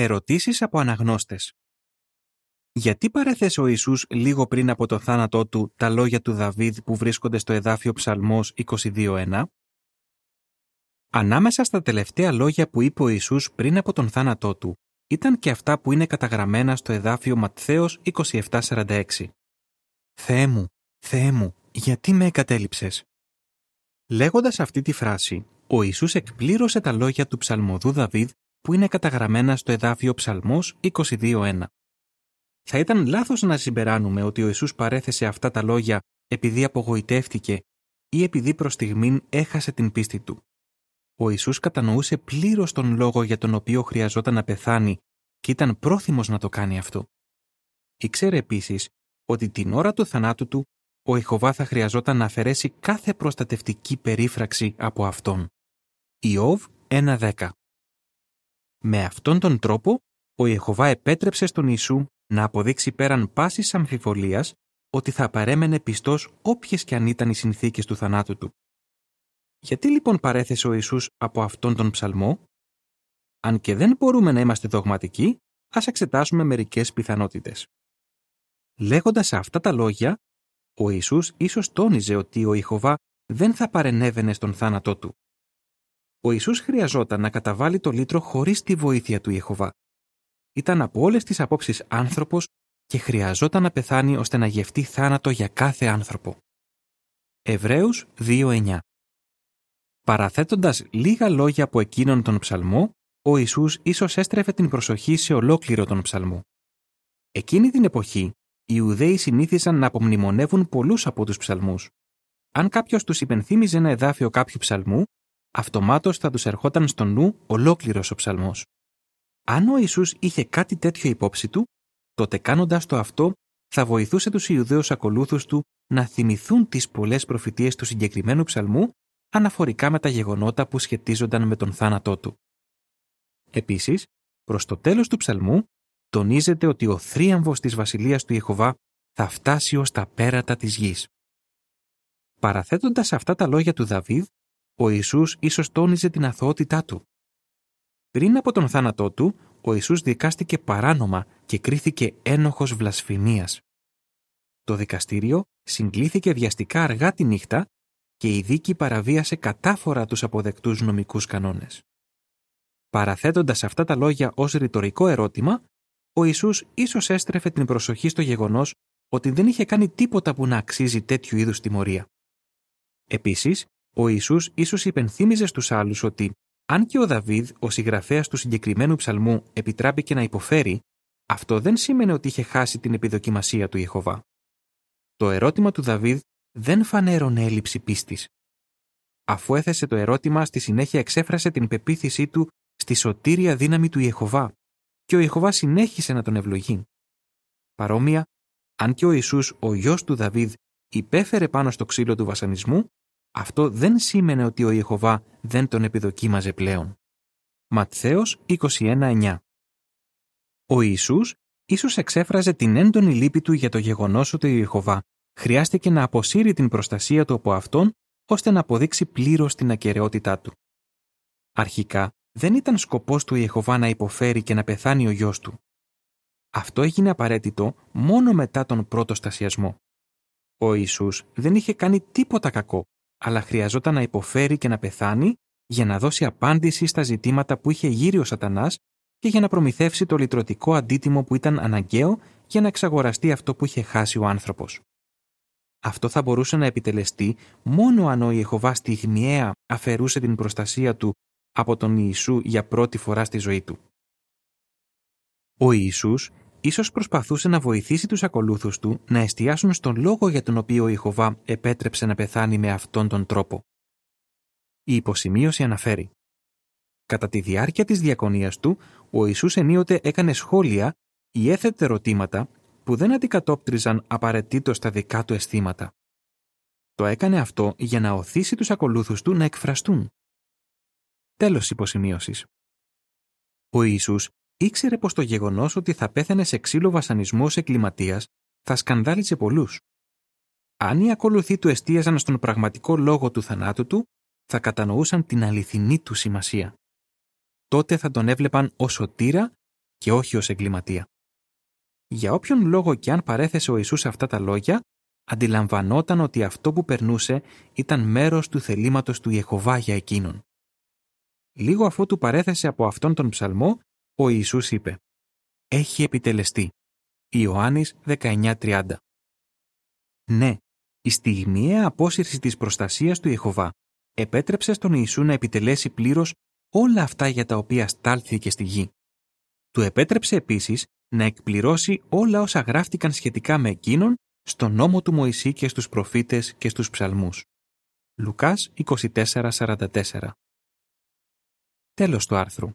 Ερωτήσεις από αναγνώστες. Γιατί παρέθεσε ο Ιησούς λίγο πριν από το θάνατό του τα λόγια του Δαβίδ που βρίσκονται στο εδάφιο Ψαλμός 22.1 Ανάμεσα στα τελευταία λόγια που είπε ο Ιησούς πριν από τον θάνατό του ήταν και αυτά που είναι καταγραμμένα στο εδάφιο Ματθαίος 27.46 «Θεέ μου, Θεέ μου, γιατί με εγκατέλειψες» Λέγοντας αυτή τη φράση, ο Ιησούς εκπλήρωσε τα λόγια του ψαλμοδού Δαβίδ που είναι καταγραμμένα στο εδάφιο Ψαλμός 22.1. Θα ήταν λάθος να συμπεράνουμε ότι ο Ιησούς παρέθεσε αυτά τα λόγια επειδή απογοητεύτηκε ή επειδή προς στιγμήν έχασε την πίστη του. Ο Ιησούς κατανοούσε πλήρως τον λόγο για τον οποίο χρειαζόταν να πεθάνει και ήταν πρόθυμος να το κάνει αυτό. Ήξερε επίσης ότι την ώρα του θανάτου του ο Ιχωβά θα χρειαζόταν να αφαιρέσει κάθε προστατευτική περίφραξη από αυτόν. Ιώβ 1.10 Με αυτόν τον τρόπο, ο Ιεχωβά επέτρεψε στον Ιησού να αποδείξει πέραν πάσης αμφιβολίας ότι θα παρέμενε πιστός όποιες και αν ήταν οι συνθήκες του θανάτου του. Γιατί λοιπόν παρέθεσε ο Ιησούς από αυτόν τον ψαλμό; Αν και δεν μπορούμε να είμαστε δογματικοί, ας εξετάσουμε μερικές πιθανότητες. Λέγοντας αυτά τα λόγια, ο Ιησούς ίσως τόνιζε ότι ο Ιχωβά δεν θα παρενέβαινε στον θάνατό του. Ο Ιησούς χρειαζόταν να καταβάλει το λύτρο χωρίς τη βοήθεια του Ιεχωβά. Ήταν από όλες τις απόψεις άνθρωπος και χρειαζόταν να πεθάνει ώστε να γευτεί θάνατο για κάθε άνθρωπο. Εβραίους 2.9 Παραθέτοντας λίγα λόγια από εκείνον τον ψαλμό, ο Ιησούς ίσως έστρεφε την προσοχή σε ολόκληρο τον ψαλμό. Εκείνη την εποχή, οι Ιουδαίοι συνήθισαν να απομνημονεύουν πολλούς από τους ψαλμούς. Αν κάποιος τους υπενθύμιζε ένα εδάφιο κάποιου ψαλμού, αυτομάτως θα τους ερχόταν στο νου ολόκληρος ο ψαλμός. Αν ο Ιησούς είχε κάτι τέτοιο υπόψη του, τότε κάνοντας το αυτό θα βοηθούσε τους Ιουδαίους ακολούθους του να θυμηθούν τις πολλές προφητείες του συγκεκριμένου ψαλμού αναφορικά με τα γεγονότα που σχετίζονταν με τον θάνατό του. Επίσης, προς το τέλος του ψαλμού, τονίζεται ότι ο θρίαμβος της βασιλείας του Ιεχωβά θα φτάσει ως τα πέρατα της γης. Παραθέτοντας αυτά τα λόγια του Δαβίδ, ο Ιησούς ίσως τόνιζε την αθωότητά του. Πριν από τον θάνατό του, ο Ιησούς δικάστηκε παράνομα και κρίθηκε ένοχος βλασφημίας. Το δικαστήριο συγκλήθηκε βιαστικά αργά τη νύχτα και η δίκη παραβίασε κατάφορα τους αποδεκτούς νομικούς κανόνες. Παραθέτοντας αυτά τα λόγια ως ρητορικό ερώτημα, ο Ιησούς ίσως έστρεφε την προσοχή στο γεγονός ότι δεν είχε κάνει τίποτα που να αξίζει τέτοιου είδους τιμωρία. Επίσης, ο Ιησούς ίσως υπενθύμιζε στους άλλους ότι αν και ο Δαβίδ, ο συγγραφέας του συγκεκριμένου ψαλμού, επιτράπηκε να υποφέρει, αυτό δεν σήμαινε ότι είχε χάσει την επιδοκιμασία του Ιεχωβά. Το ερώτημα του Δαβίδ δεν φανέρωνε έλλειψη πίστης. Αφού έθεσε το ερώτημα, στη συνέχεια εξέφρασε την πεποίθησή του στη σωτήρια δύναμη του Ιεχωβά και ο Ιεχωβά συνέχισε να τον ευλογεί. Παρόμοια, αν και ο Ιησούς, ο γιος του Δαβίδ, υπέφερε πάνω στο ξύλο του βασανισμού, αυτό δεν σήμαινε ότι ο Ιεχωβά δεν τον επιδοκίμαζε πλέον. Ματθαίος 21.9 Ο Ιησούς ίσως εξέφραζε την έντονη λύπη του για το γεγονός ότι ο Ιεχωβά χρειάστηκε να αποσύρει την προστασία του από αυτόν ώστε να αποδείξει πλήρως την ακαιρεότητά του. Αρχικά, δεν ήταν σκοπός του Ιεχωβά να υποφέρει και να πεθάνει ο γιος του. Αυτό έγινε απαραίτητο μόνο μετά τον πρώτο στασιασμό. Ο Ιησούς δεν είχε κάνει τίποτα κακό αλλά χρειαζόταν να υποφέρει και να πεθάνει για να δώσει απάντηση στα ζητήματα που είχε γύρει ο σατανάς και για να προμηθεύσει το λυτρωτικό αντίτιμο που ήταν αναγκαίο για να εξαγοραστεί αυτό που είχε χάσει ο άνθρωπος. Αυτό θα μπορούσε να επιτελεστεί μόνο αν ο Ιεχωβάς στιγμιαία αφαιρούσε την προστασία του από τον Ιησού για πρώτη φορά στη ζωή του. Ο Ιησούς ίσως προσπαθούσε να βοηθήσει τους ακολούθους του να εστιάσουν στον λόγο για τον οποίο ο Ιχωβά επέτρεψε να πεθάνει με αυτόν τον τρόπο. Η υποσημείωση αναφέρει Κατά τη διάρκεια της διακονίας του, ο Ιησούς ενίοτε έκανε σχόλια ή έθετε ερωτήματα που δεν αντικατόπτριζαν απαραίτητο στα δικά του αισθήματα. Το έκανε αυτό για να οθήσει τους ακολούθους του να εκφραστούν. Τέλος υποσημείωσης. Ο Ιησούς ήξερε πως το γεγονός ότι θα πέθανε σε ξύλο βασανισμού ω εγκληματίας θα σκανδάλιζε πολλούς. Αν οι ακολουθοί του εστίαζαν στον πραγματικό λόγο του θανάτου του, θα κατανοούσαν την αληθινή του σημασία. Τότε θα τον έβλεπαν ως σωτήρα και όχι ως εγκληματία. Για όποιον λόγο και αν παρέθεσε ο Ιησούς αυτά τα λόγια, αντιλαμβανόταν ότι αυτό που περνούσε ήταν μέρος του θελήματος του Ιεχωβά για εκείνον. Λίγο αφού του παρέθεσε από αυτόν τον ψαλμό, ο Ιησούς είπε «Έχει επιτελεστεί». Ιωάννης 19.30 Ναι, η στιγμιαία απόσυρσης της προστασίας του Ιεχωβά επέτρεψε στον Ιησού να επιτελέσει πλήρως όλα αυτά για τα οποία στάλθηκε στη γη. Του επέτρεψε επίσης να εκπληρώσει όλα όσα γράφτηκαν σχετικά με εκείνον στον νόμο του Μωυσή και στους προφήτες και στους ψαλμούς. Λουκάς 24.44 Τέλος του άρθρου.